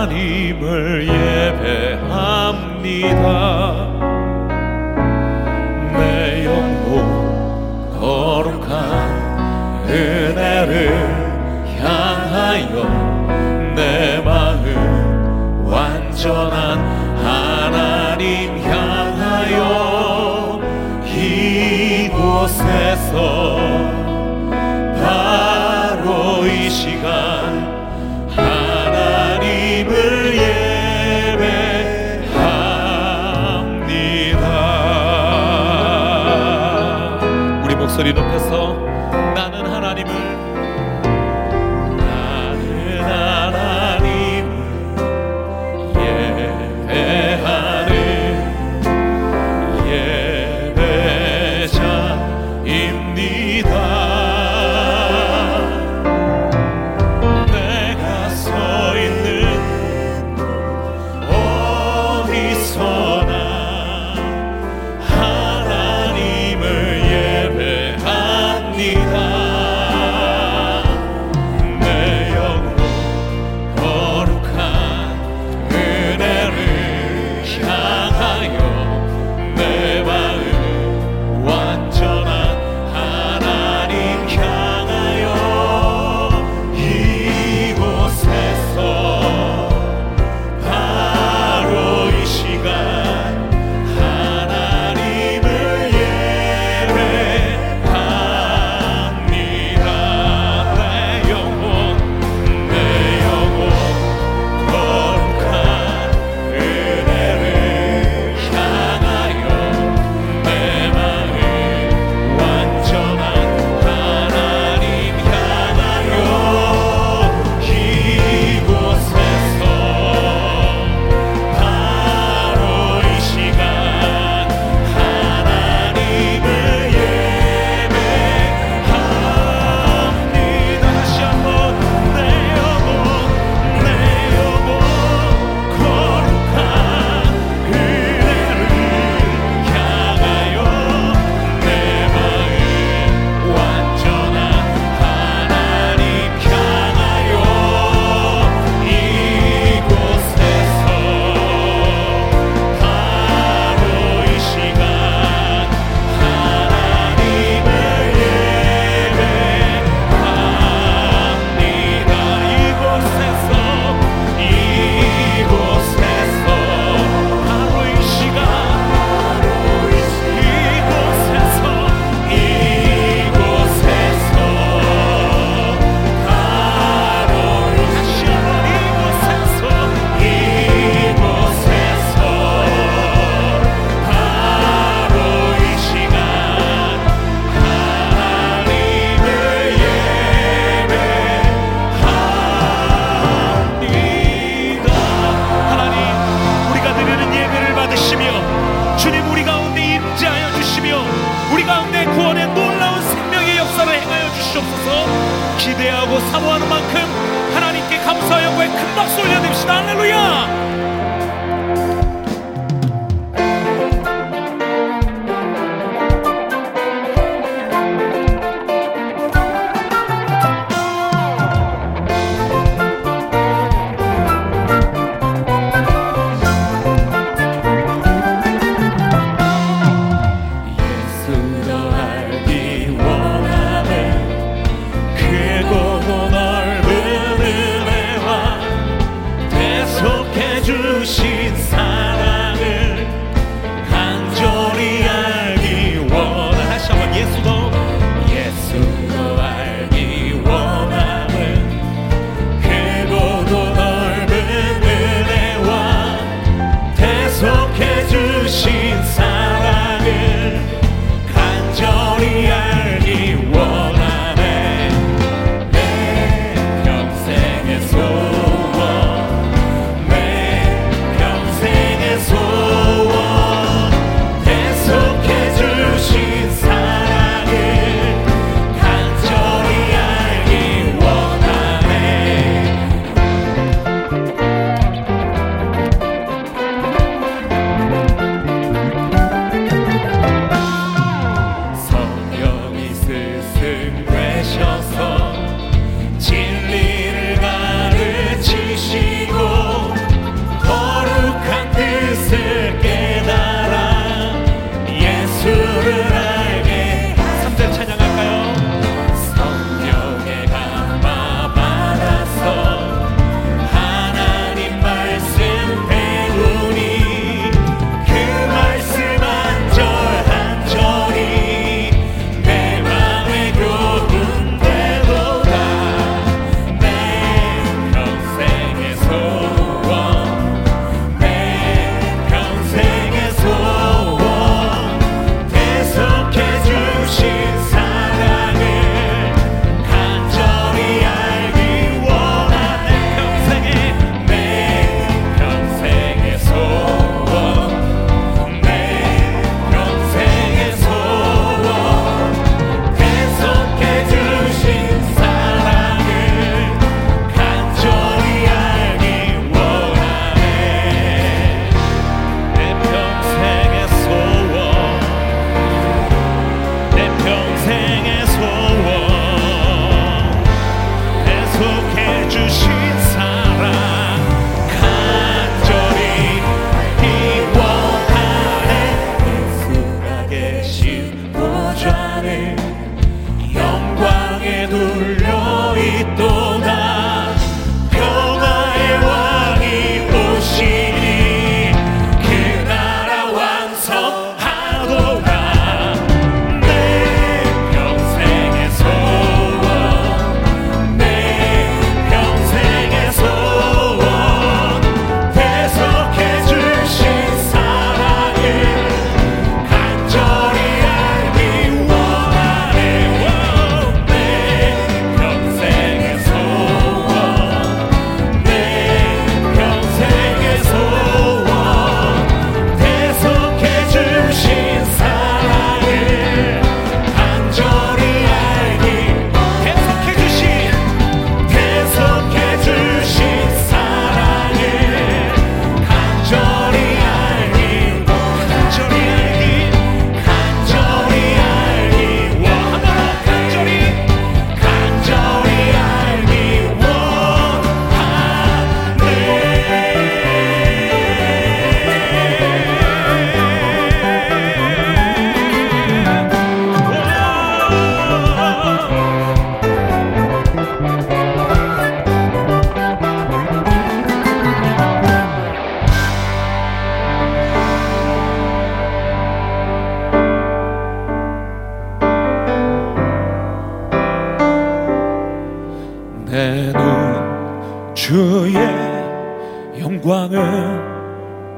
하나님을 예배합니다. 내 영혼 거룩한 은혜를 향하여 내 마음 완전한 하나님 향하여 이곳에서 목소리로 해서 사모하는 만큼 하나님께 감사와 영광의 큰 박수 올려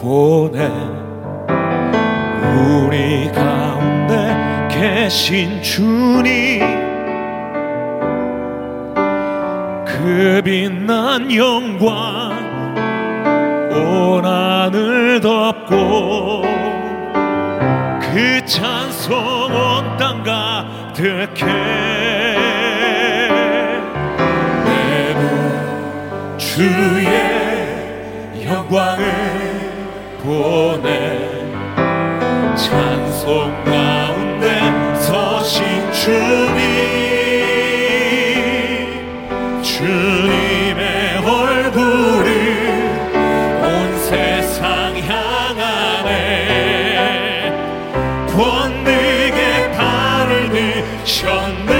보내. 우리 가운데 계신 주님 그 빛난 영광 온 하늘 덮고 그 찬송 온 땅 가득해. 내는 주의 고통 가운데 서신 주님. 주님의 얼굴을 온 세상 향하네. 권능의 발을 드셨네.